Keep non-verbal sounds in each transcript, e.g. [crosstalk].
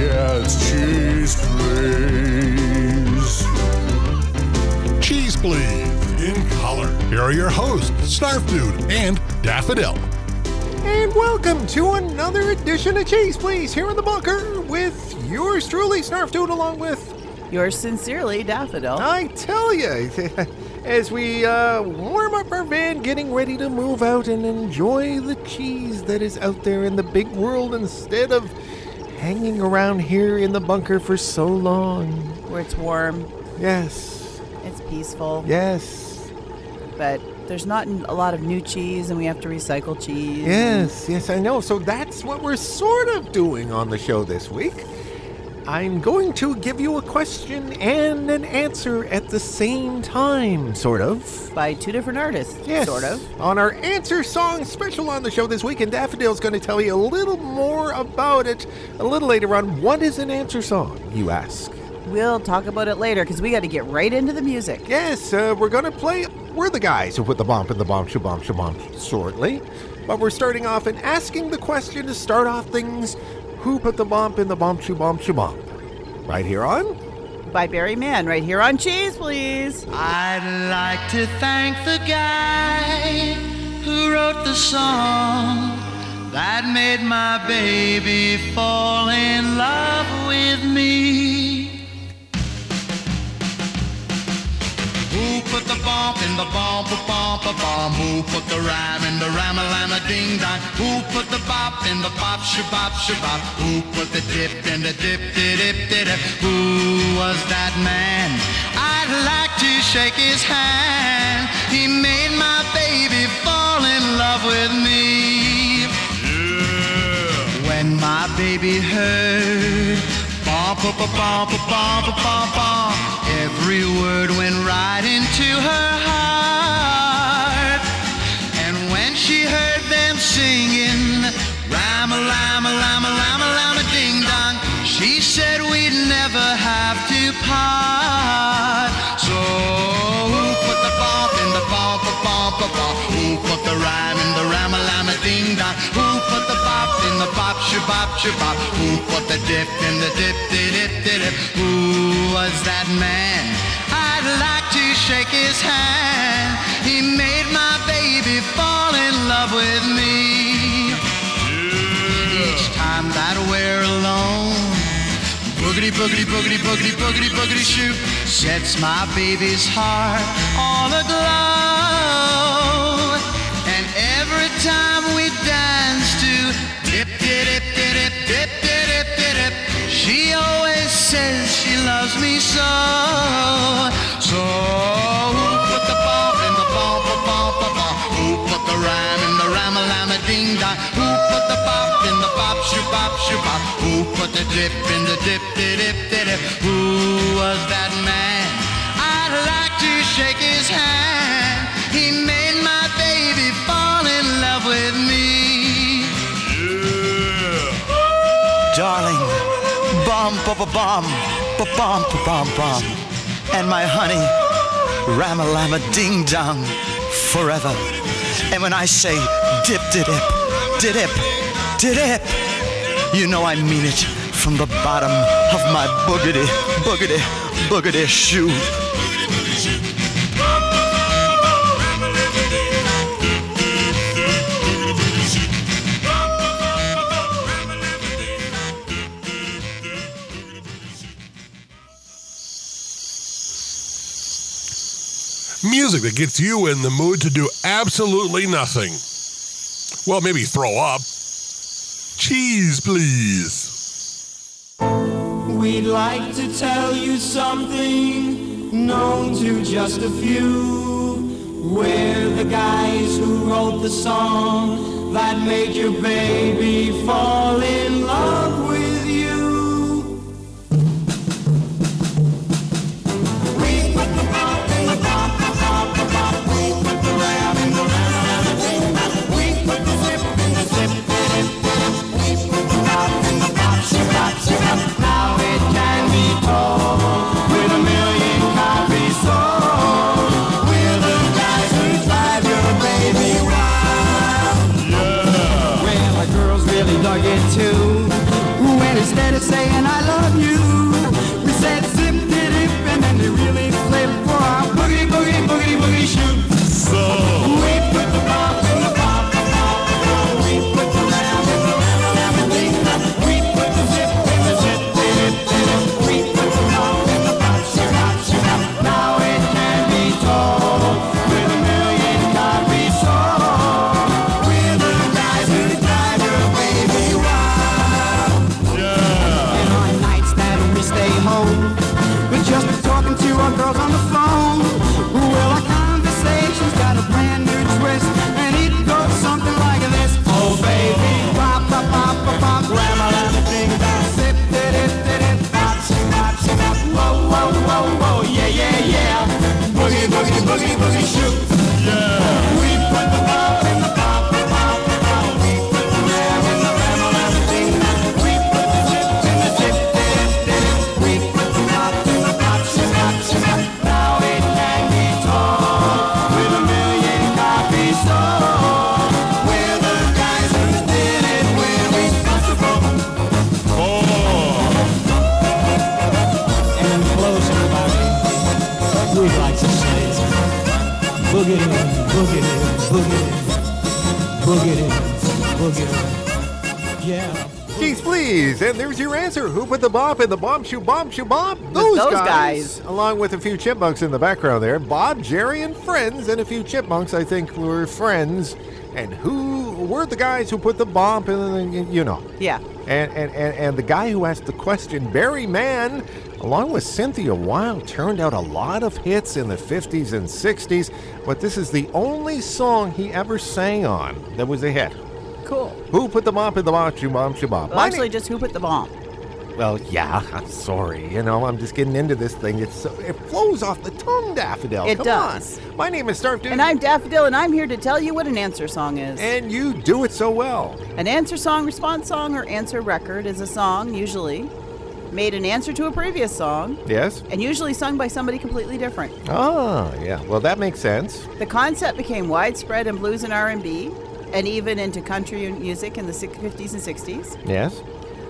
yeah, cheese, please. Cheese Please in color. Here are your hosts, Snarf Dude and Daffodil. And welcome to another edition of Cheese Please here in the bunker with yours truly, Snarf Dude, along with, Yours sincerely, Daffodil. I tell you, [laughs] as we uh, warm up our van, getting ready to move out and enjoy the cheese that is out there in the big world instead of hanging around here in the bunker for so long. Where it's warm, Yes, it's peaceful, yes, but there's not a lot of new cheese and we have to recycle cheese. yes, yes, I know. So that's what we're sort of doing on the show this week. I'm going to give you a question and an answer at the same time, sort of. By two different artists, Yes. sort of. On our answer song special on the show this week, and Daffodil's going to tell you a little more about it a little later on. What is an answer song, you ask? We'll talk about it later because we got to get right into the music. Yes, uh, we're going to play We're the Guys Who Put the Bump in the Bomb Shabomb Shabomb shortly. But we're starting off and asking the question to start off things Who put the bump in the bomb shabomb shabomb? Right here on By Barry Mann, right here on Cheese, please. I'd like to thank the guy who wrote the song that made my baby fall in love with me. Who put the bump in the bump, a bump, a bomb? Who put the rhyme in the rhyme, a lama ding dong? Who put the bop in the bop, shabop, shabop? Who put the dip in the dip, dip, dip, dip? Who was that man? I'd like to shake his hand. He made my baby fall in love with me. Yeah. When my baby heard every word went right into her heart. Shabop, shabop? Who put the dip in the dip, dip, dip, dip? Who was that man? I'd like to shake his hand. He made my baby fall in love with me. Each time that we're alone, boogity, boogity, boogity, boogity, boogity, boogity, shoot, sets my baby's heart all aglow. Says she loves me so. So who put the bump in the bump, bump, bump, bump? Who put the rhyme in the rhyme, lama, ding dong? Who put the bop in the bop, shabop, shabop? Who put the dip in the dip, dip, dip, dip, dip? Who was that man? I'd like to shake his hand. He made bum, bum, bum, bum, bum, bum, bum, bum. And my honey, lama, ding dong, forever. And when I say dip, dip, dip, dip, dip, you know I mean it from the bottom of my boogity, boogity, boogity shoe. Music that gets you in the mood to do absolutely nothing. Well, maybe throw up. Cheese, please. We'd like to tell you something known to just a few. We're the guys who wrote the song that made your baby fall in love boogie, boogie, shoot. We And there's your answer. Who put the bop in the bomb shoe bomb shoe bop? Those, those guys. Along with a few chipmunks in the background there. Bob, Jerry, and friends, and a few chipmunks, I think, were friends. And who were the guys who put the bomb in the, you know. Yeah. And, and, and, and the guy who asked the question, Barry Mann, along with Cynthia Weil, turned out a lot of hits in the 50s and 60s, but this is the only song he ever sang on that was a hit. Cool. Who put the bop in the bomb shoe bop? Well, My actually, just who put the bomb? well, yeah, I'm sorry. You know, I'm just getting into this thing. It's so, it flows off the tongue, Daffodil. It Come does. on. My name is Snarf Dude. And I'm Daffodil, and I'm here to tell you what an answer song is. And you do it so well. An answer song, response song, or answer record is a song, usually, made in answer to a previous song, Yes? and usually sung by somebody completely different. Ah, yeah. Well, that makes sense. The concept became widespread in blues and R&B, and even into country music in the 50s and 60s. Yes?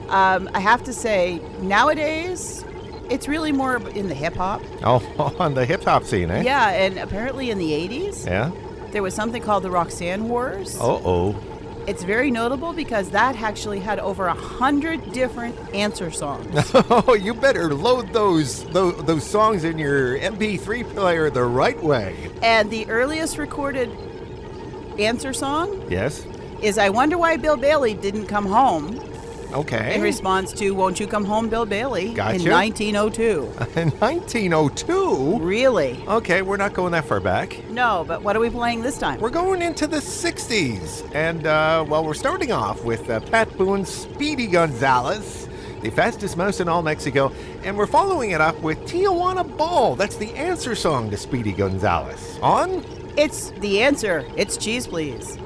Um, I have to say, nowadays, it's really more in the hip hop. Oh, [laughs] on the hip hop scene, eh? Yeah, and apparently in the 80s, Yeah? there was something called the Roxanne Wars. Uh oh. It's very notable because that actually had over a hundred different answer songs. [laughs] Oh, you better load those, those those songs in your MP3 player the right way. and the earliest recorded answer song Yes? is I Wonder Why Bill Bailey Didn't Come Home Okay. in response to Won't You Come Home, Bill Bailey Gotcha. in 1902. In 1902? Really? Okay, we're not going that far back. No, but what are we playing this time? We're going into the 60s. And, uh, well, we're starting off with uh, Pat Boone's Speedy Gonzales, the fastest mouse in all Mexico. And we're following it up with Tijuana Ball. That's the answer song to Speedy Gonzales. On? It's the answer. It's cheese, please.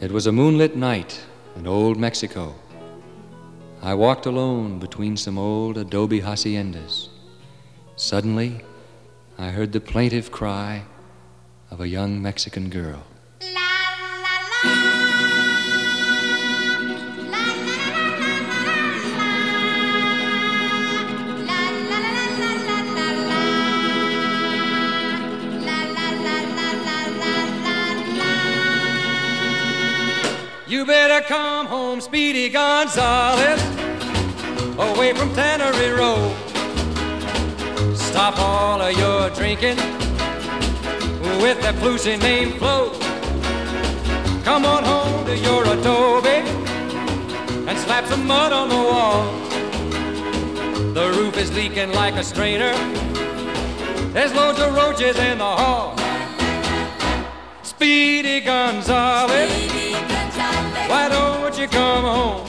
It was a moonlit night in old Mexico. I walked alone between some old adobe haciendas. Suddenly, I heard the plaintive cry of a young Mexican girl. You better come home, Speedy Gonzales, away from Tannery Road. Stop all of your drinking with that flusy name Flo. Come on home to your adobe and slap some mud on the wall. The roof is leaking like a strainer. There's loads of roaches in the hall. Speedy Gonzales. Why don't you come home?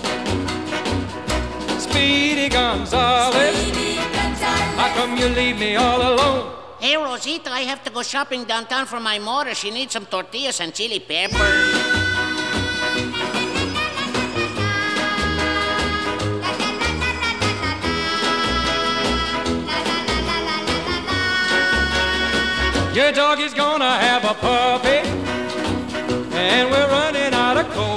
Speedy Gonzales. How come you leave me all alone? Hey, Rosita, I have to go shopping downtown for my mother. She needs some tortillas and chili pepper. Your dog is gonna have a puppy, and we're running out of coal.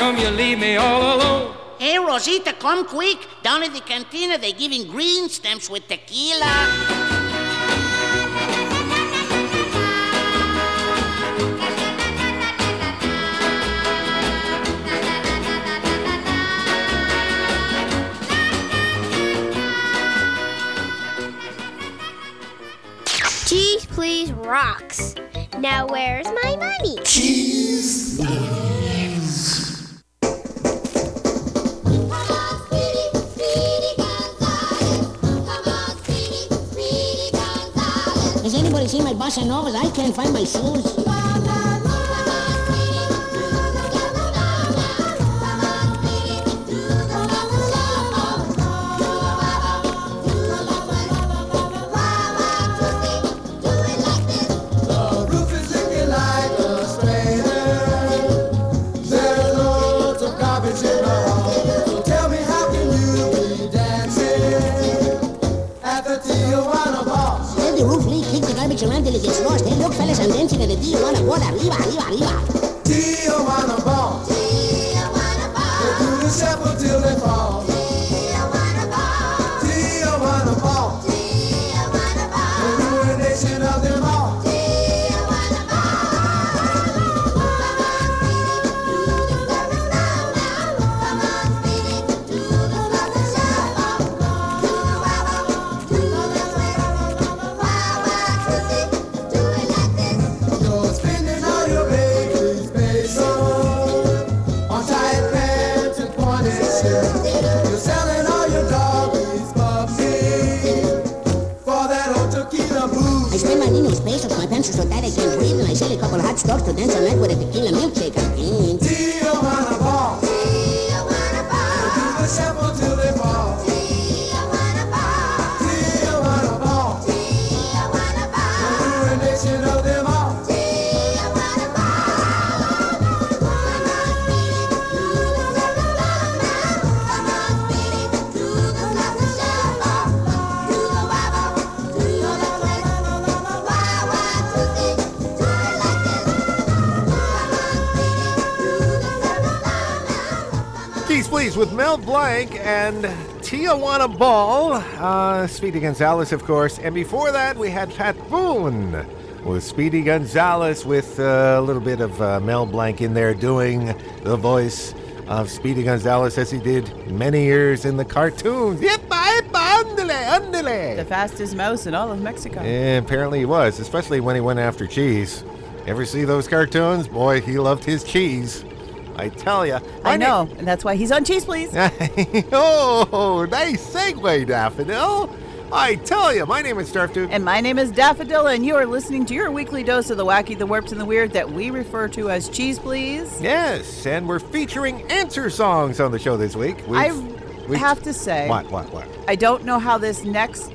come you leave me all alone? Hey, Rosita, come quick. Down at the cantina, they're giving green stamps with tequila. Cheese, please, rocks. Now, where's my money? Cheese. Anybody seen my bossa novas? I can't find my shoes. Couple hot And Tijuana Ball. Uh, Speedy Gonzales, of course. And before that, we had Pat Boone with Speedy Gonzales with uh, a little bit of uh, Mel Blanc in there doing the voice of Speedy Gonzales as he did many years in the cartoons. Yep, yep, andale, The fastest mouse in all of Mexico. And apparently he was, especially when he went after cheese. Ever see those cartoons? Boy, he loved his cheese. I tell you. I know, and that's why he's on Cheese Please. [laughs] oh, nice segue, Daffodil. I tell you, my name is Snarf. And my name is Daffodil, and you are listening to your weekly dose of the wacky, the warped, and the weird that we refer to as Cheese Please. Yes, and we're featuring answer songs on the show this week. We've- I we've- have to say, What, what, what? I don't know how this next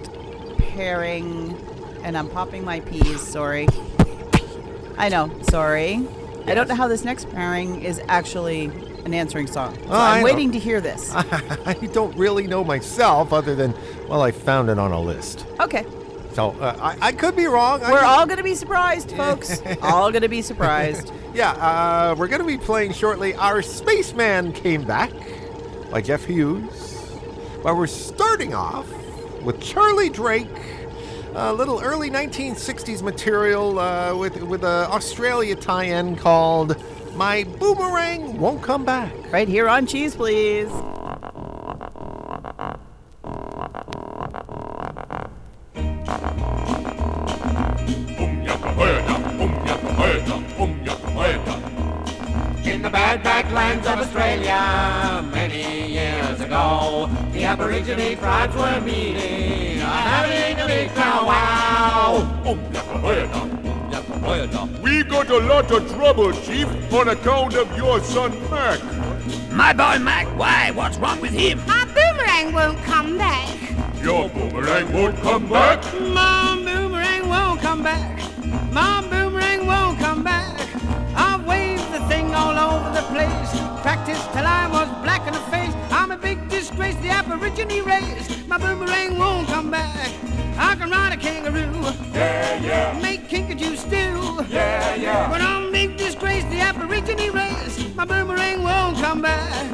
pairing, and I'm popping my peas, sorry. I know, sorry. I don't know how this next pairing is actually an answering song. So Oh, I I'm waiting to hear this. [laughs] I don't really know myself, other than, well, I found it on a list. Okay. So uh, I, I could be wrong. We're just- all going to be surprised, folks. [laughs] all going to be surprised. [laughs] Yeah, uh, we're going to be playing shortly Our Spaceman Came Back by Jeff Hughes. But we're starting off with Charlie Drake, a little early 1960s material uh, with, with an Australia tie in called My Boomerang Won't Come Back. Right here on Cheese, please. In the bad backlands of Australia, many years ago, the Aborigine tribes were meeting, having a big powwow. We got a lot of trouble, Chief, on account of your son Mac. My boy Mac, why? What's wrong with him? My boomerang won't come back. Your boomerang won't come back. My boomerang won't come back. My boomerang won't come back. I've waved the thing all over the place. Practiced till I was black in the face. I'm a big disgrace, the Aborigine race. My boomerang won't come back. I can ride a kangaroo. Yeah, yeah. Make kinkajou stew. Yeah, yeah. But I'm big disgrace, the Aborigine race. My boomerang won't come back.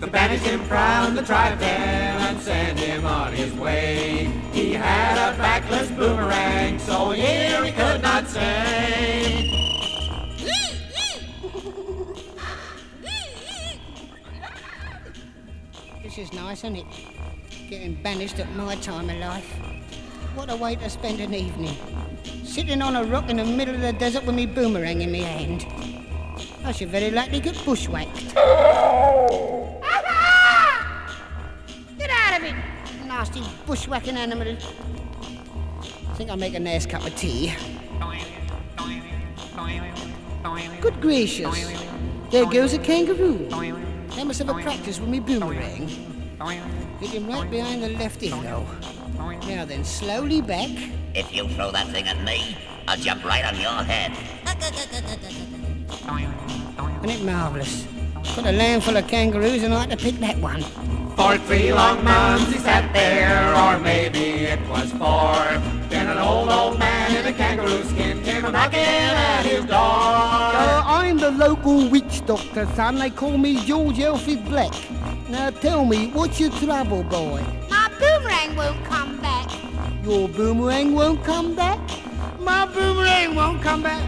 The banished him from the tribe then and sent him on his way. He had a backless boomerang, so here he could not say. This is nice, isn't it? Getting banished at my time of life. What a way to spend an evening. Sitting on a rock in the middle of the desert with me boomerang in my hand. I should very likely get bushwhacked. Get out of it, nasty bushwhacking animal. I Think I'll make a nice cup of tea. Good gracious. There goes a kangaroo. I must have a practice with me boomerang. Hit him right behind the left ear, though. Now then, slowly back. If you throw that thing at me, I'll jump right on your head. Isn't it marvellous? Got a land full of kangaroos and I like to pick that one. For three long months he sat there, or maybe it was four. Then an old, old man in a kangaroo skin came knocking at his door. Uh, I'm the local witch doctor, son. They call me George Elfie Black. Now tell me, what's your trouble, boy? My boomerang won't come back. Your boomerang won't come back? My boomerang won't come back.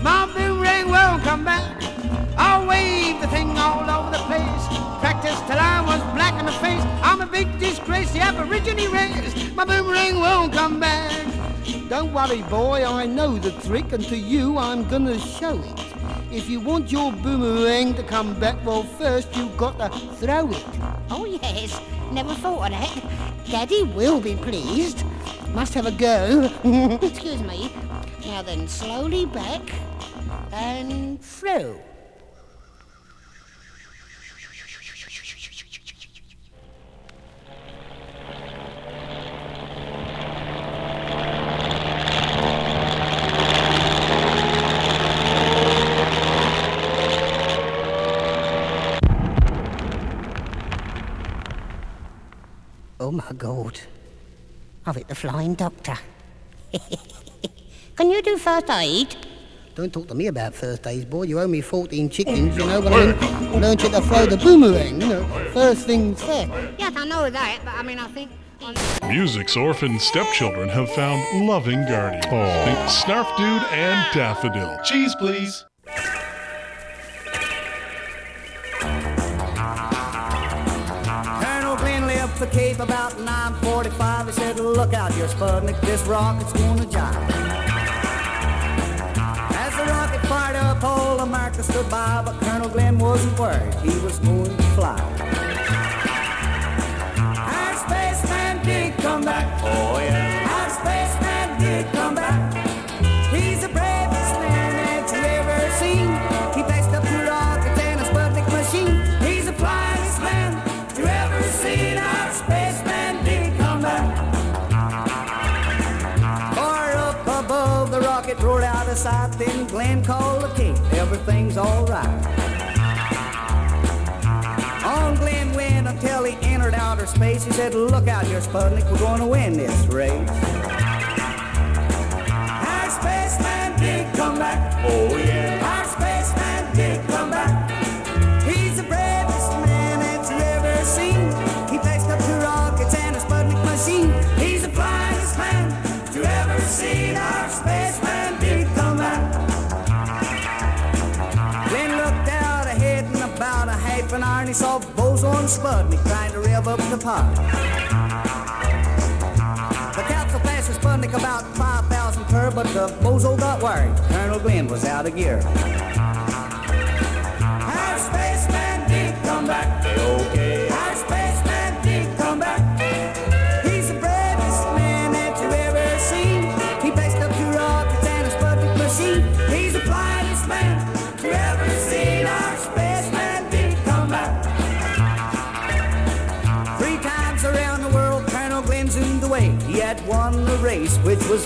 My boomerang won't come back. I'll wave the thing all over the place. Practice till I was black in the face. I'm a big disgrace, the Aborigine race. My boomerang won't come back. Don't worry, boy, I know the trick, and to you I'm gonna show it. If you want your boomerang to come back, well, first you've got to throw it. Oh, yes. Never thought of that. Daddy will be pleased. Must have a go. [laughs] Excuse me. Now then, slowly back and throw. Oh my God. I've hit the flying doctor. [laughs] Can you do first aid? Don't talk to me about first aid, boy. You owe me 14 chickens, you know, when I learned, learned you to throw the boomerang, you know. First things first. Yes, I know that, but I mean, I think. Music's orphan stepchildren have found loving guardians. Think Snarf Dude and Daffodil. Cheese, please. The Cape about 9.45. He said, look out here, Sputnik, this rocket's gonna jive. As the rocket fired up, all America stood by, but Colonel Glenn wasn't worried. He was going to fly. Our spaceman did come back. Oh, yeah. Out of sight. Then Glenn called the king. Everything's alright. On Glenn went until he entered outer space. He said, Look out here, Sputnik, we're going to win this race. Our spaceman come back. Oh, yeah. Bozo and trying to rev up the pot. The capsule passed Sputnik about 5,000 per, but the Bozo got worried. Colonel Glenn was out of gear.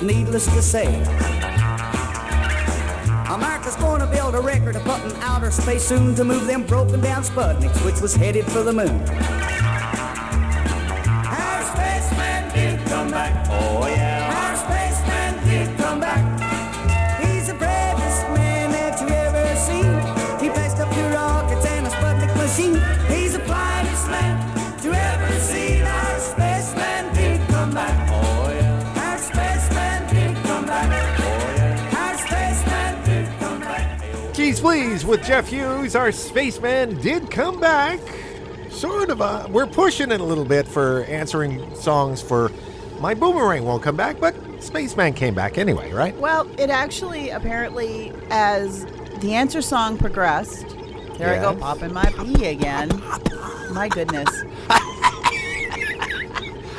Needless to say. America's gonna build a record of putting outer space soon to move them broken down Sputniks, which was headed for the moon. Geez, please, with Jeff Hughes, our spaceman did come back. Sort of. Uh, we're pushing it a little bit for answering songs for my boomerang won't come back, but Spaceman came back anyway, right? Well, it actually apparently, as the answer song progressed, there I go popping my pee again. My goodness. [laughs]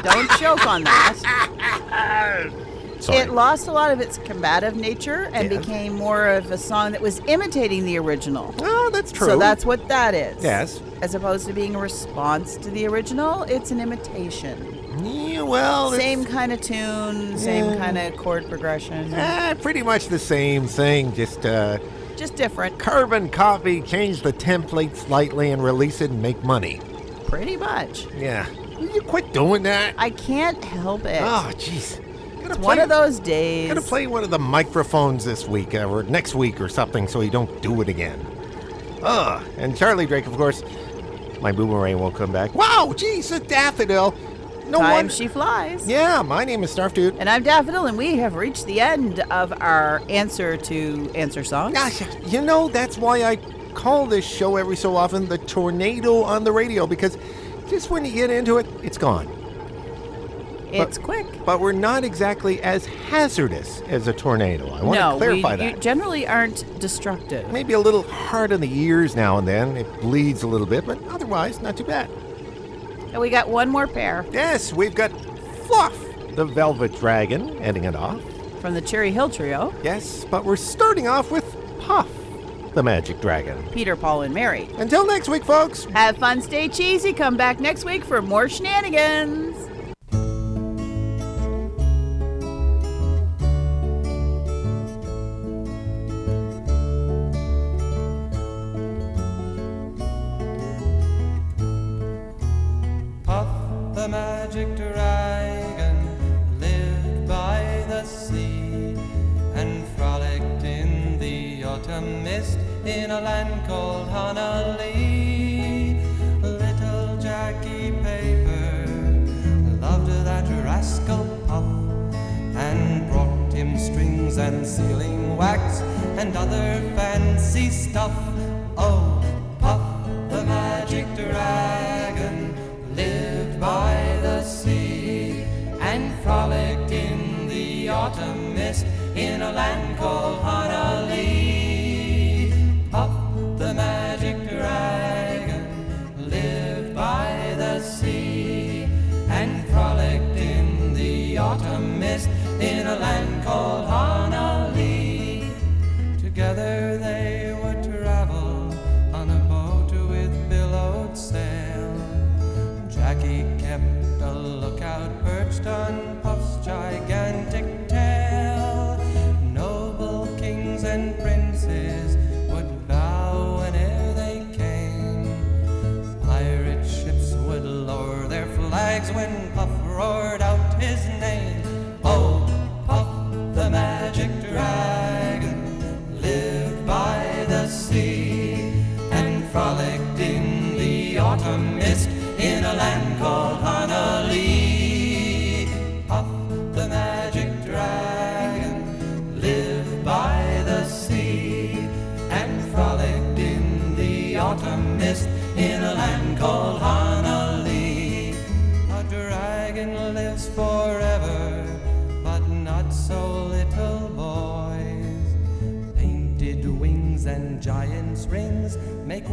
Don't choke on that. [laughs] Sorry. It lost a lot of its combative nature and became more of a song that was imitating the original. Oh, that's true. So that's what that is. Yes. As opposed to being a response to the original, it's an imitation. Yeah, well, same kind of tune, same Yeah. kind of chord progression. Eh, pretty much the same thing, just uh, Just different. carbon copy, change the template slightly and release it and make money. Pretty much. Yeah. Will you quit doing that? I can't help it. Oh, jeez. It's one of those days. Gotta play one of the microphones this week or next week or something so you don't do it again. Ugh. And Charlie Drake, of course, my boomerang won't come back. Wow, geez, a daffodil. No Time wonder- she flies. Yeah, my name is Snarf Dude. And I'm Daffodil, and we have reached the end of our answer to answer songs. You know, that's why I call this show every so often the tornado on the radio because just when you get into it, it's gone. It's quick. But we're not exactly as hazardous as a tornado. I want no, to clarify we that. you generally aren't destructive. Maybe a little hard on the ears now and then. It bleeds a little bit, but otherwise, not too bad. And we got one more pair Yes, we've got Fluff, the Velvet Dragon, ending it off. from the Cherry Hill Trio Yes, but we're starting off with Puff, the Magic Dragon. Peter, Paul, and Mary. Until next week, folks. Have fun, stay cheesy. Come back next week for more shenanigans.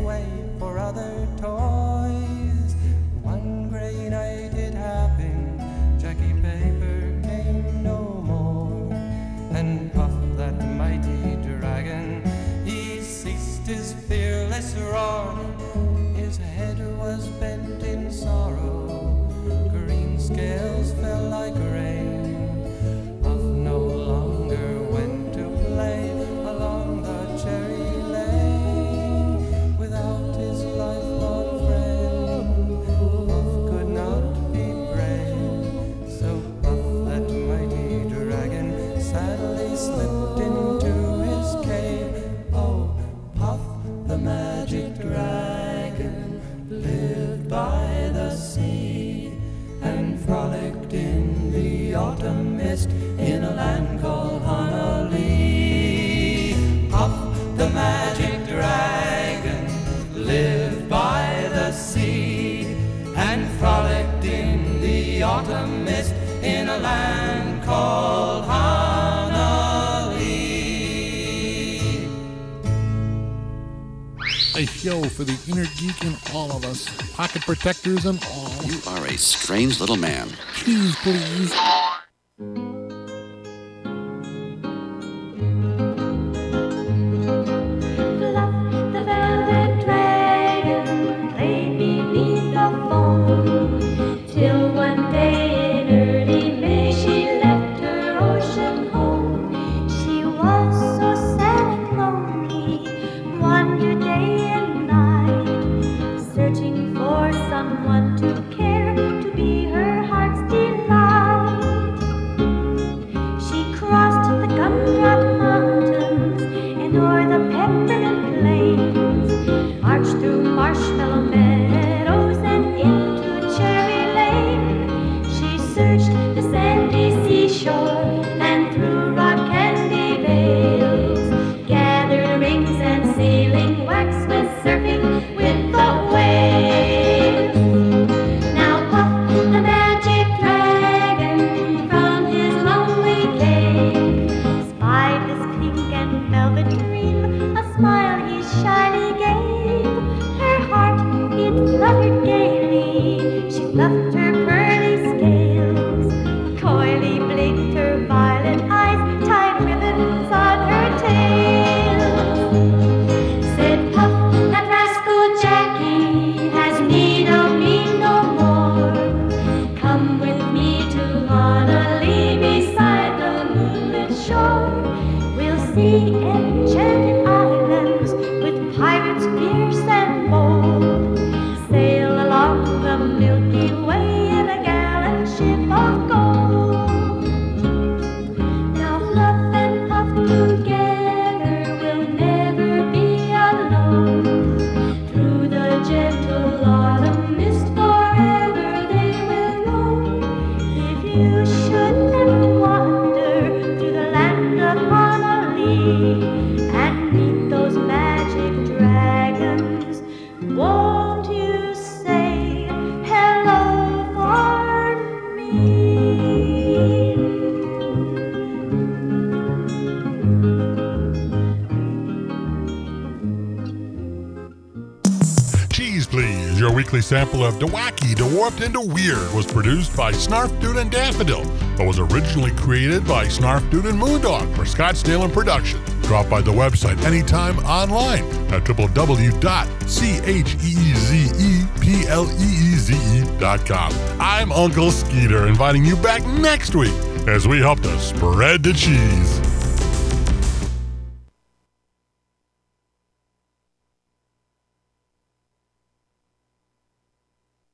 Way for other toys. One gray night it happened, Jackie Paper came no more. And Puff, that mighty dragon, he ceased his fearless roar. His head was bent in sorrow, geek in all of us, pocket protectors and all. You are a strange little man. Please, please. David. sequel of Dewaki Dwarfed into Weird was produced by Snarf Dude and Daffodil, but was originally created by Snarf Dude and Moondog for Scottsdale and Productions. Drop by the website anytime online at www.chezeepleeze.com. I'm Uncle Skeeter inviting you back next week as we help to spread the cheese.